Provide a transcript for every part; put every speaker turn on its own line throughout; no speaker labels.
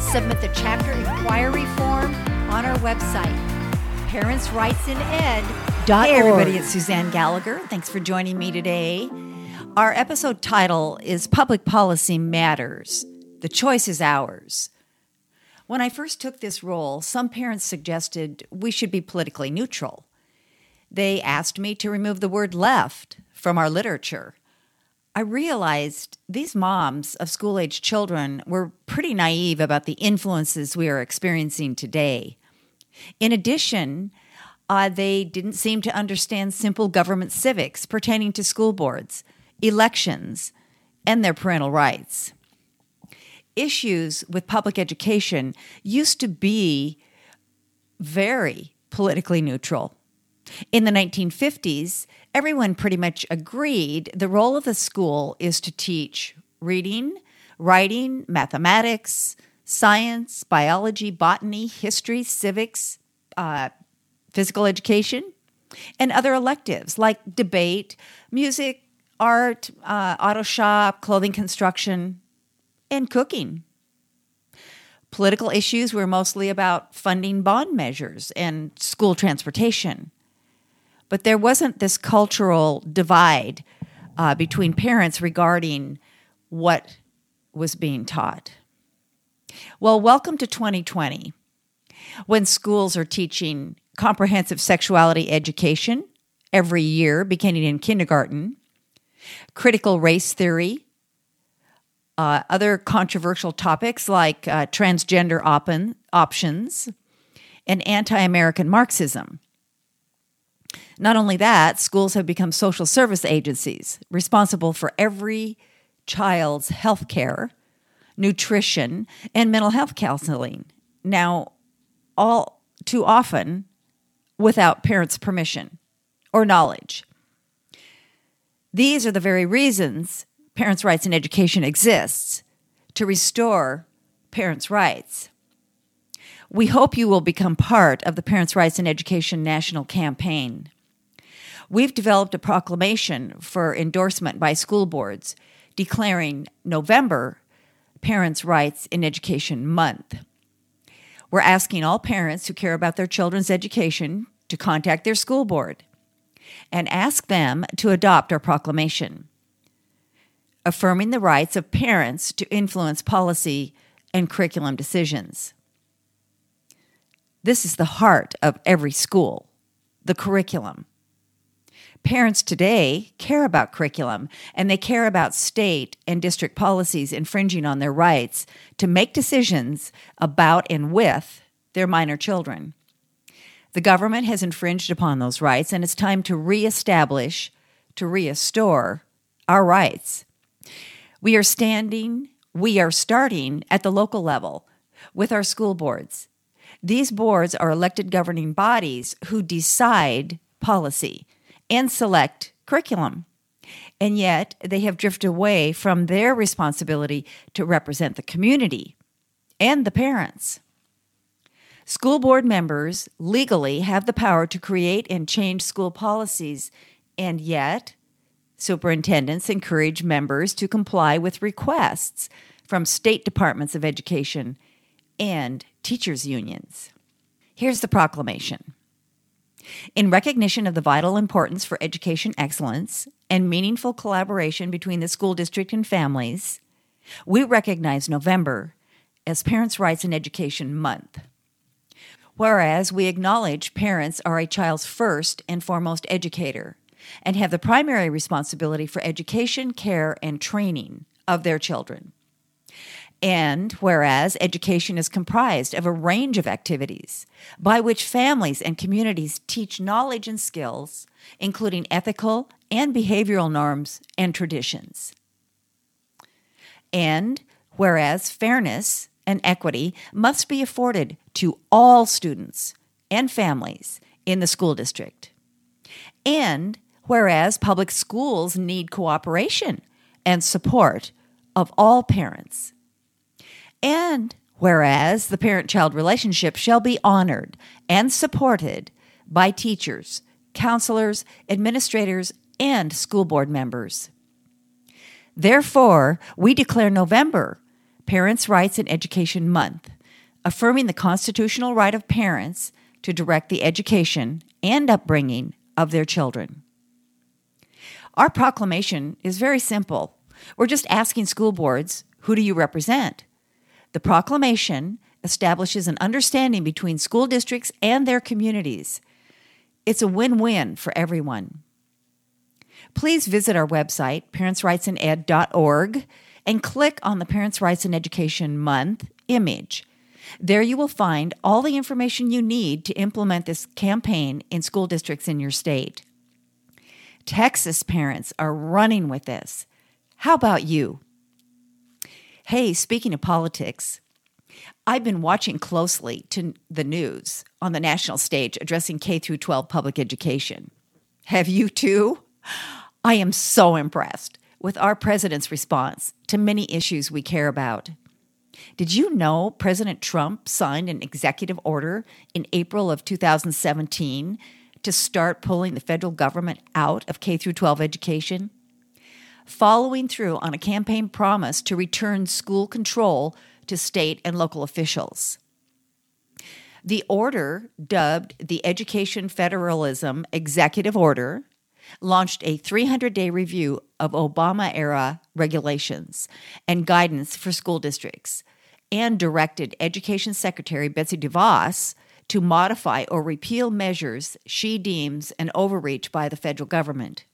Submit the chapter inquiry form on our website, parentsrightsined.org. Hey, everybody, it's Suzanne Gallagher. Thanks for joining me today. Our episode title is Public Policy Matters. The choice is ours. When I first took this role, some parents suggested we should be politically neutral. They asked me to remove the word left from our literature. I realized these moms of school age children were pretty naive about the influences we are experiencing today. In addition, uh, they didn't seem to understand simple government civics pertaining to school boards, elections, and their parental rights. Issues with public education used to be very politically neutral. In the 1950s, everyone pretty much agreed the role of the school is to teach reading, writing, mathematics, science, biology, botany, history, civics, uh, physical education, and other electives like debate, music, art, uh, auto shop, clothing construction, and cooking. Political issues were mostly about funding bond measures and school transportation. But there wasn't this cultural divide uh, between parents regarding what was being taught. Well, welcome to 2020, when schools are teaching comprehensive sexuality education every year, beginning in kindergarten, critical race theory, uh, other controversial topics like uh, transgender op- options, and anti American Marxism. Not only that, schools have become social service agencies responsible for every child's health care, nutrition, and mental health counseling. Now, all too often without parents' permission or knowledge. These are the very reasons Parents' Rights in Education exists to restore parents' rights. We hope you will become part of the Parents' Rights in Education National Campaign. We've developed a proclamation for endorsement by school boards declaring November Parents' Rights in Education Month. We're asking all parents who care about their children's education to contact their school board and ask them to adopt our proclamation, affirming the rights of parents to influence policy and curriculum decisions. This is the heart of every school the curriculum. Parents today care about curriculum and they care about state and district policies infringing on their rights to make decisions about and with their minor children. The government has infringed upon those rights, and it's time to reestablish, to restore our rights. We are standing, we are starting at the local level with our school boards. These boards are elected governing bodies who decide policy and select curriculum. And yet they have drifted away from their responsibility to represent the community and the parents. School board members legally have the power to create and change school policies, and yet superintendents encourage members to comply with requests from state departments of education and teachers' unions. Here's the proclamation. In recognition of the vital importance for education excellence and meaningful collaboration between the school district and families, we recognize November as Parents' Rights in Education Month. Whereas we acknowledge parents are a child's first and foremost educator and have the primary responsibility for education, care, and training of their children. And whereas education is comprised of a range of activities by which families and communities teach knowledge and skills, including ethical and behavioral norms and traditions. And whereas fairness and equity must be afforded to all students and families in the school district. And whereas public schools need cooperation and support of all parents. And whereas the parent child relationship shall be honored and supported by teachers, counselors, administrators, and school board members. Therefore, we declare November Parents' Rights in Education Month, affirming the constitutional right of parents to direct the education and upbringing of their children. Our proclamation is very simple. We're just asking school boards who do you represent? The proclamation establishes an understanding between school districts and their communities. It's a win win for everyone. Please visit our website, parentsrightsined.org, and click on the Parents' Rights in Education Month image. There you will find all the information you need to implement this campaign in school districts in your state. Texas parents are running with this. How about you? Hey, speaking of politics, I've been watching closely to the news on the national stage addressing K through 12 public education. Have you too? I am so impressed with our president's response to many issues we care about. Did you know President Trump signed an executive order in April of 2017 to start pulling the federal government out of K through 12 education? Following through on a campaign promise to return school control to state and local officials. The order, dubbed the Education Federalism Executive Order, launched a 300 day review of Obama era regulations and guidance for school districts and directed Education Secretary Betsy DeVos to modify or repeal measures she deems an overreach by the federal government.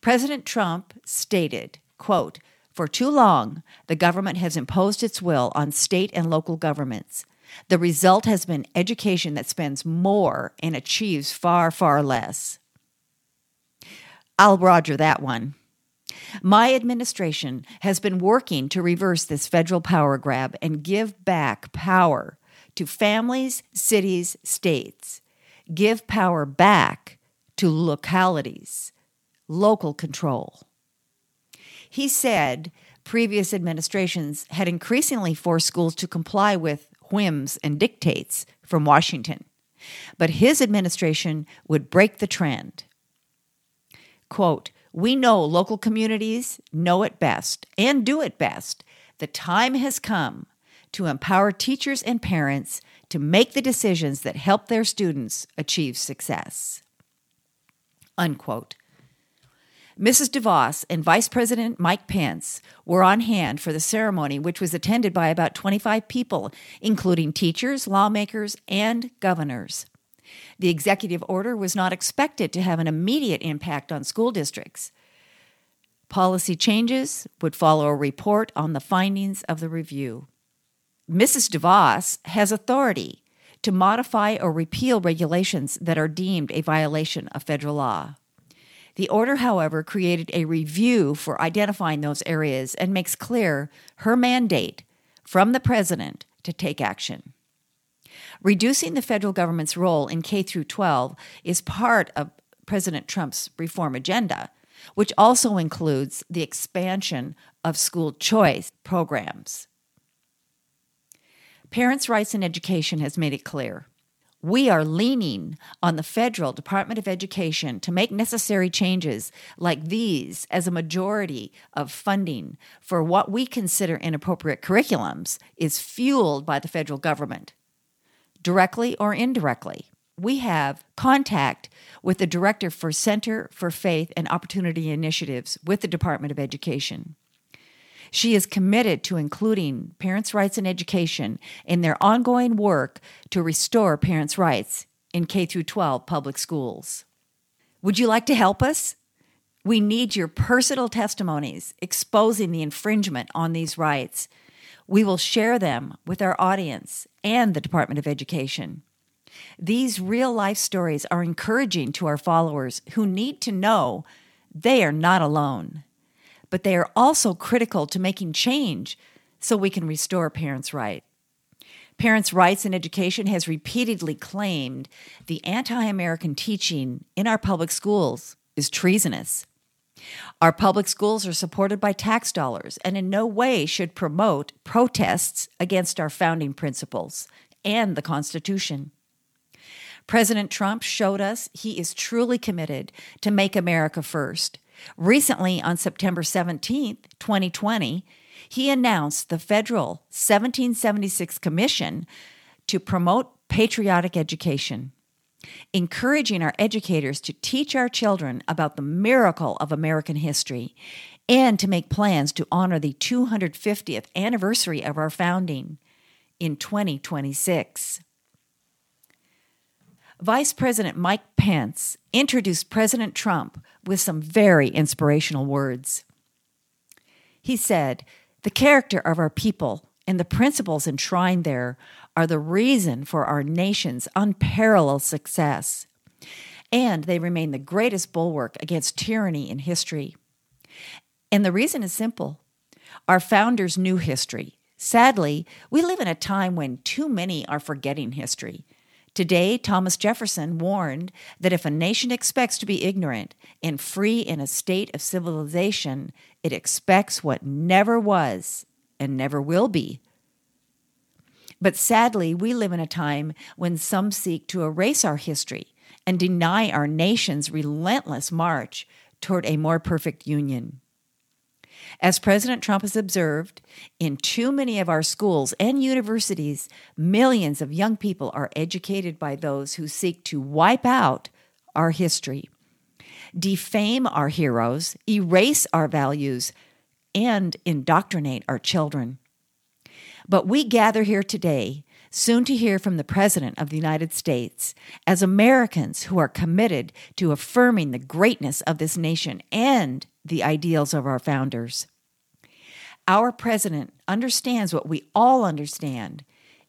President Trump stated, quote, for too long, the government has imposed its will on state and local governments. The result has been education that spends more and achieves far, far less. I'll roger that one. My administration has been working to reverse this federal power grab and give back power to families, cities, states. Give power back to localities, local control. He said previous administrations had increasingly forced schools to comply with whims and dictates from Washington, but his administration would break the trend. Quote, we know local communities know it best and do it best. The time has come to empower teachers and parents to make the decisions that help their students achieve success. Unquote. Mrs. DeVos and Vice President Mike Pence were on hand for the ceremony, which was attended by about 25 people, including teachers, lawmakers, and governors. The executive order was not expected to have an immediate impact on school districts. Policy changes would follow a report on the findings of the review. Mrs. DeVos has authority to modify or repeal regulations that are deemed a violation of federal law. The order, however, created a review for identifying those areas and makes clear her mandate from the president to take action. Reducing the federal government's role in K through 12 is part of President Trump's reform agenda, which also includes the expansion of school choice programs. Parents' Rights in Education has made it clear. We are leaning on the federal Department of Education to make necessary changes like these as a majority of funding for what we consider inappropriate curriculums is fueled by the federal government directly or indirectly. We have contact with the Director for Center for Faith and Opportunity Initiatives with the Department of Education. She is committed to including parents' rights in education in their ongoing work to restore parents' rights in K 12 public schools. Would you like to help us? We need your personal testimonies exposing the infringement on these rights. We will share them with our audience and the Department of Education. These real life stories are encouraging to our followers who need to know they are not alone, but they are also critical to making change so we can restore parents' rights. Parents' Rights in Education has repeatedly claimed the anti American teaching in our public schools is treasonous. Our public schools are supported by tax dollars and in no way should promote protests against our founding principles and the Constitution. President Trump showed us he is truly committed to make America first. Recently, on September 17, 2020, he announced the federal 1776 Commission to promote patriotic education, encouraging our educators to teach our children about the miracle of American history and to make plans to honor the 250th anniversary of our founding in 2026. Vice President Mike Pence introduced President Trump with some very inspirational words. He said, the character of our people and the principles enshrined there are the reason for our nation's unparalleled success, and they remain the greatest bulwark against tyranny in history. And the reason is simple our founders knew history. Sadly, we live in a time when too many are forgetting history. Today, Thomas Jefferson warned that if a nation expects to be ignorant and free in a state of civilization, it expects what never was and never will be. But sadly, we live in a time when some seek to erase our history and deny our nation's relentless march toward a more perfect union. As President Trump has observed, in too many of our schools and universities, millions of young people are educated by those who seek to wipe out our history, defame our heroes, erase our values, and indoctrinate our children. But we gather here today, soon to hear from the President of the United States, as Americans who are committed to affirming the greatness of this nation and the ideals of our founders. Our president understands what we all understand.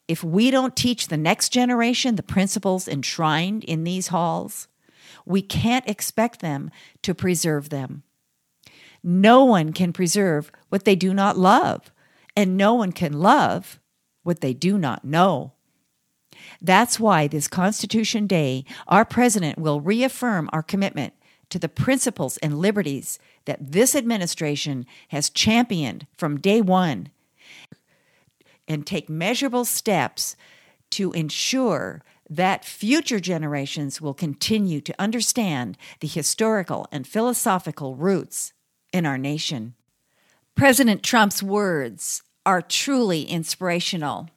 If we don't teach the next generation the principles enshrined in these halls, we can't expect them to preserve them. No one can preserve what they do not love, and no one can love what they do not know. That's why this Constitution Day, our president will reaffirm our commitment to the principles and liberties that this administration has championed from day one and take measurable steps to ensure that future generations will continue to understand the historical and philosophical roots in our nation. President Trump's words are truly inspirational.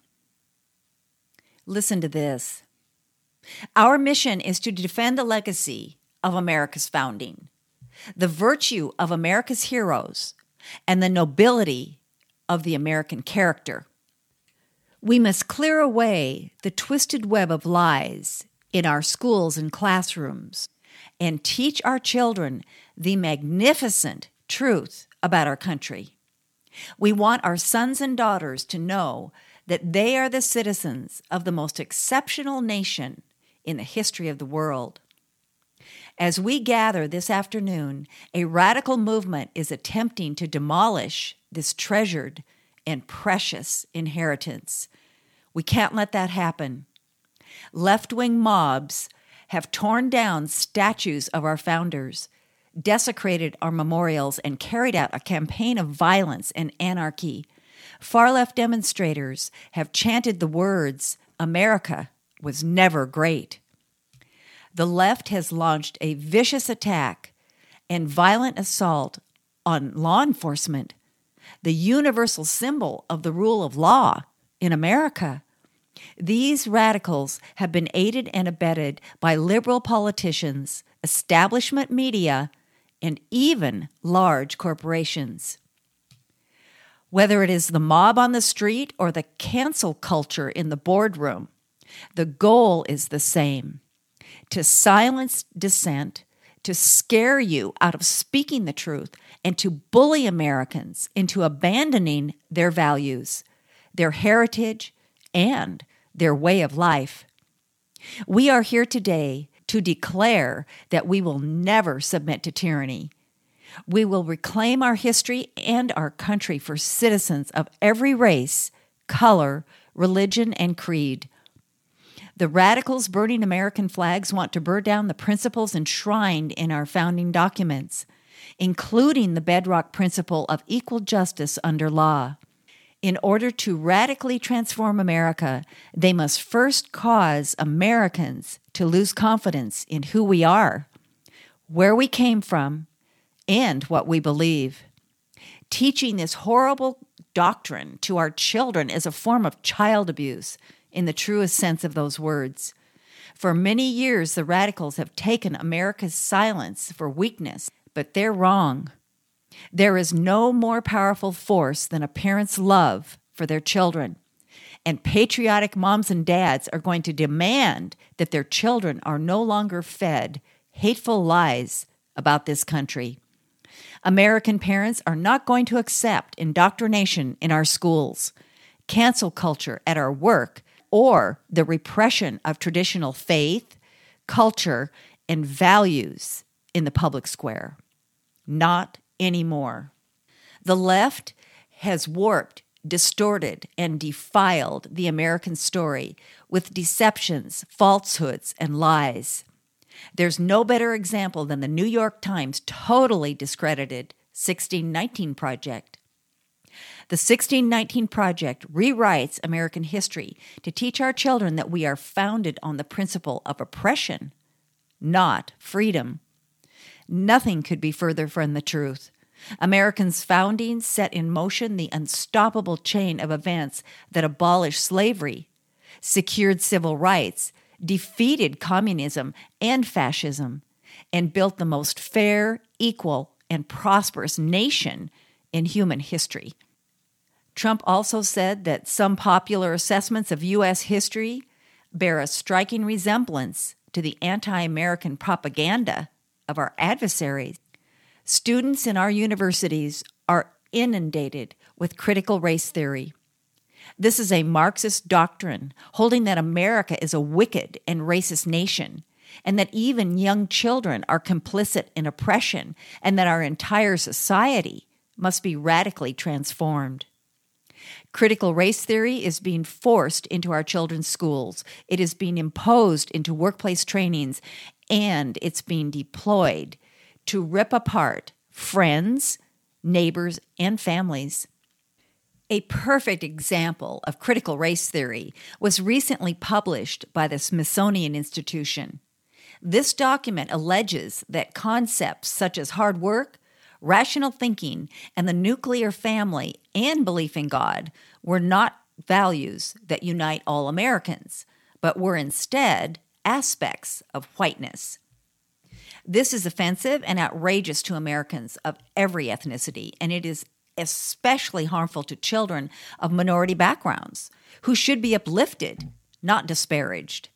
Listen to this. Our mission is to defend the legacy of America's founding, the virtue of America's heroes, and the nobility of the American character. We must clear away the twisted web of lies in our schools and classrooms and teach our children the magnificent truth about our country. We want our sons and daughters to know that they are the citizens of the most exceptional nation in the history of the world. As we gather this afternoon, a radical movement is attempting to demolish this treasured and precious inheritance. We can't let that happen. Left wing mobs have torn down statues of our founders, desecrated our memorials, and carried out a campaign of violence and anarchy. Far left demonstrators have chanted the words, America was never great the left has launched a vicious attack and violent assault on law enforcement, the universal symbol of the rule of law in America. These radicals have been aided and abetted by liberal politicians, establishment media, and even large corporations. Whether it is the mob on the street or the cancel culture in the boardroom, the goal is the same to silence dissent, to scare you out of speaking the truth, and to bully Americans into abandoning their values, their heritage, and their way of life. We are here today to declare that we will never submit to tyranny. We will reclaim our history and our country for citizens of every race, color, religion, and creed. The radicals burning American flags want to burn down the principles enshrined in our founding documents, including the bedrock principle of equal justice under law. In order to radically transform America, they must first cause Americans to lose confidence in who we are, where we came from, and what we believe. Teaching this horrible doctrine to our children is a form of child abuse in the truest sense of those words. For many years, the radicals have taken America's silence for weakness, but they're wrong. There is no more powerful force than a parent's love for their children. And patriotic moms and dads are going to demand that their children are no longer fed hateful lies about this country. American parents are not going to accept indoctrination in our schools, cancel culture at our work, or the repression of traditional faith, culture, and values in the public square. Not anymore. The left has warped, distorted, and defiled the American story with deceptions, falsehoods, and lies. There's no better example than the New York Times totally discredited 1619 Project. The 1619 Project rewrites American history to teach our children that we are founded on the principle of oppression, not freedom. Nothing could be further from the truth. Americans' founding set in motion the unstoppable chain of events that abolished slavery, secured civil rights, defeated communism and fascism, and built the most fair, equal, and prosperous nation in human history. Trump also said that some popular assessments of U.S. history bear a striking resemblance to the anti American propaganda of our adversaries. Students in our universities are inundated with critical race theory. This is a Marxist doctrine holding that America is a wicked and racist nation, and that even young children are complicit in oppression, and that our entire society must be radically transformed. Critical race theory is being forced into our children's schools. It is being imposed into workplace trainings, and it's being deployed to rip apart friends, neighbors, and families. A perfect example of critical race theory was recently published by the Smithsonian Institution. This document alleges that concepts such as hard work, rational thinking, and the nuclear family and belief in God were not values that unite all Americans, but were instead aspects of whiteness. This is offensive and outrageous to Americans of every ethnicity, and it is especially harmful to children of minority backgrounds who should be uplifted, not disparaged.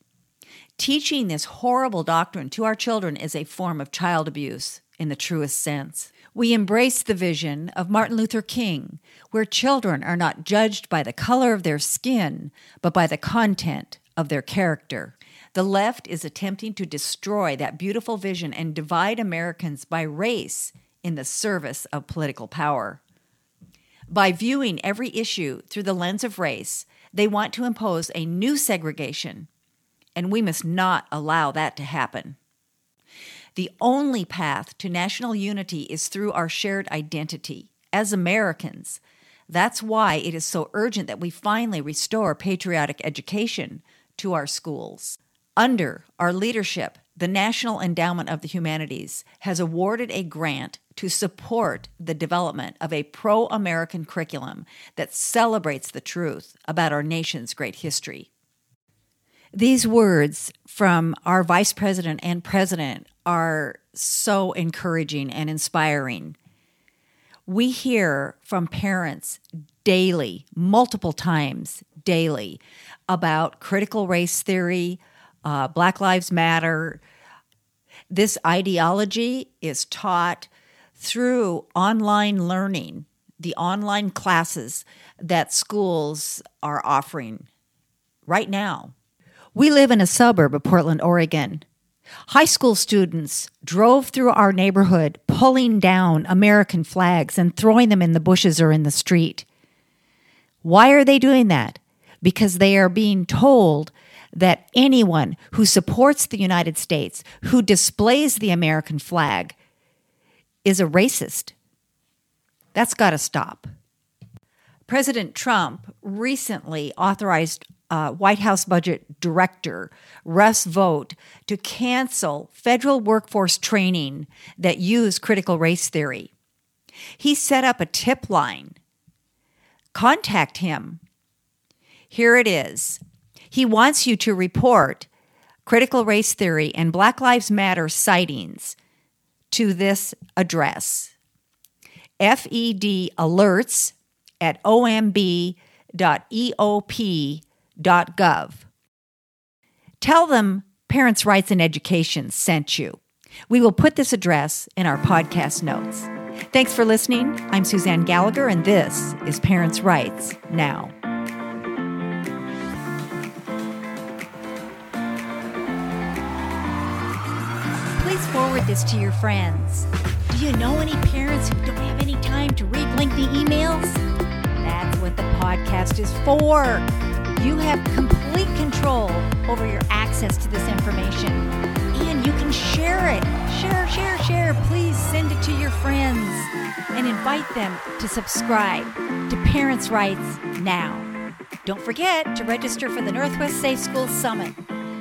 Teaching this horrible doctrine to our children is a form of child abuse in the truest sense. We embrace the vision of Martin Luther King, where children are not judged by the color of their skin, but by the content of their character. The left is attempting to destroy that beautiful vision and divide Americans by race in the service of political power. By viewing every issue through the lens of race, they want to impose a new segregation, and we must not allow that to happen. The only path to national unity is through our shared identity as Americans. That's why it is so urgent that we finally restore patriotic education to our schools. Under our leadership, the National Endowment of the Humanities has awarded a grant to support the development of a pro American curriculum that celebrates the truth about our nation's great history. These words from our vice president and president are so encouraging and inspiring. We hear from parents daily, multiple times daily, about critical race theory, uh, Black Lives Matter. This ideology is taught through online learning, the online classes that schools are offering right now. We live in a suburb of Portland, Oregon. High school students drove through our neighborhood pulling down American flags and throwing them in the bushes or in the street. Why are they doing that? Because they are being told that anyone who supports the United States, who displays the American flag, is a racist. That's got to stop. President Trump recently authorized uh, White House budget director Russ Vought to cancel federal workforce training that use critical race theory. He set up a tip line. Contact him. Here it is. He wants you to report critical race theory and Black Lives Matter sightings to this address FED alerts at omb.eop parents.gov. Tell them Parents' Rights and Education sent you. We will put this address in our podcast notes. Thanks for listening. I'm Suzanne Gallagher, and this is Parents' Rights Now. This to your friends. Do you know any parents who don't have any time to read lengthy emails? That's what the podcast is for. You have complete control over your access to this information and you can share it. Share, share, share. Please send it to your friends and invite them to subscribe to Parents' Rights Now. Don't forget to register for the Northwest Safe Schools Summit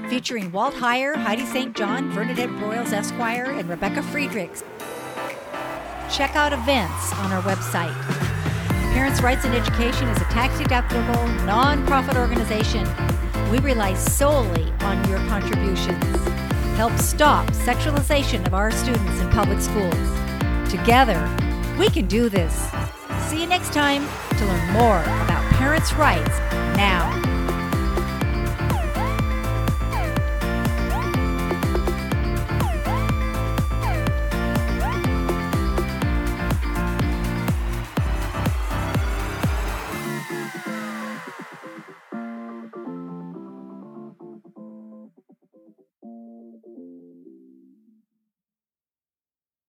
featuring Walt Heyer, Heidi St. John, Bernadette Broyles Esquire, and Rebecca Friedrichs. Check out events on our website Parents' Rights in Education is a tax deductible, nonprofit organization. We rely solely on your contributions. Help stop sexualization of our students in public schools. Together, we can do this. See you next time to learn more about parents' rights now.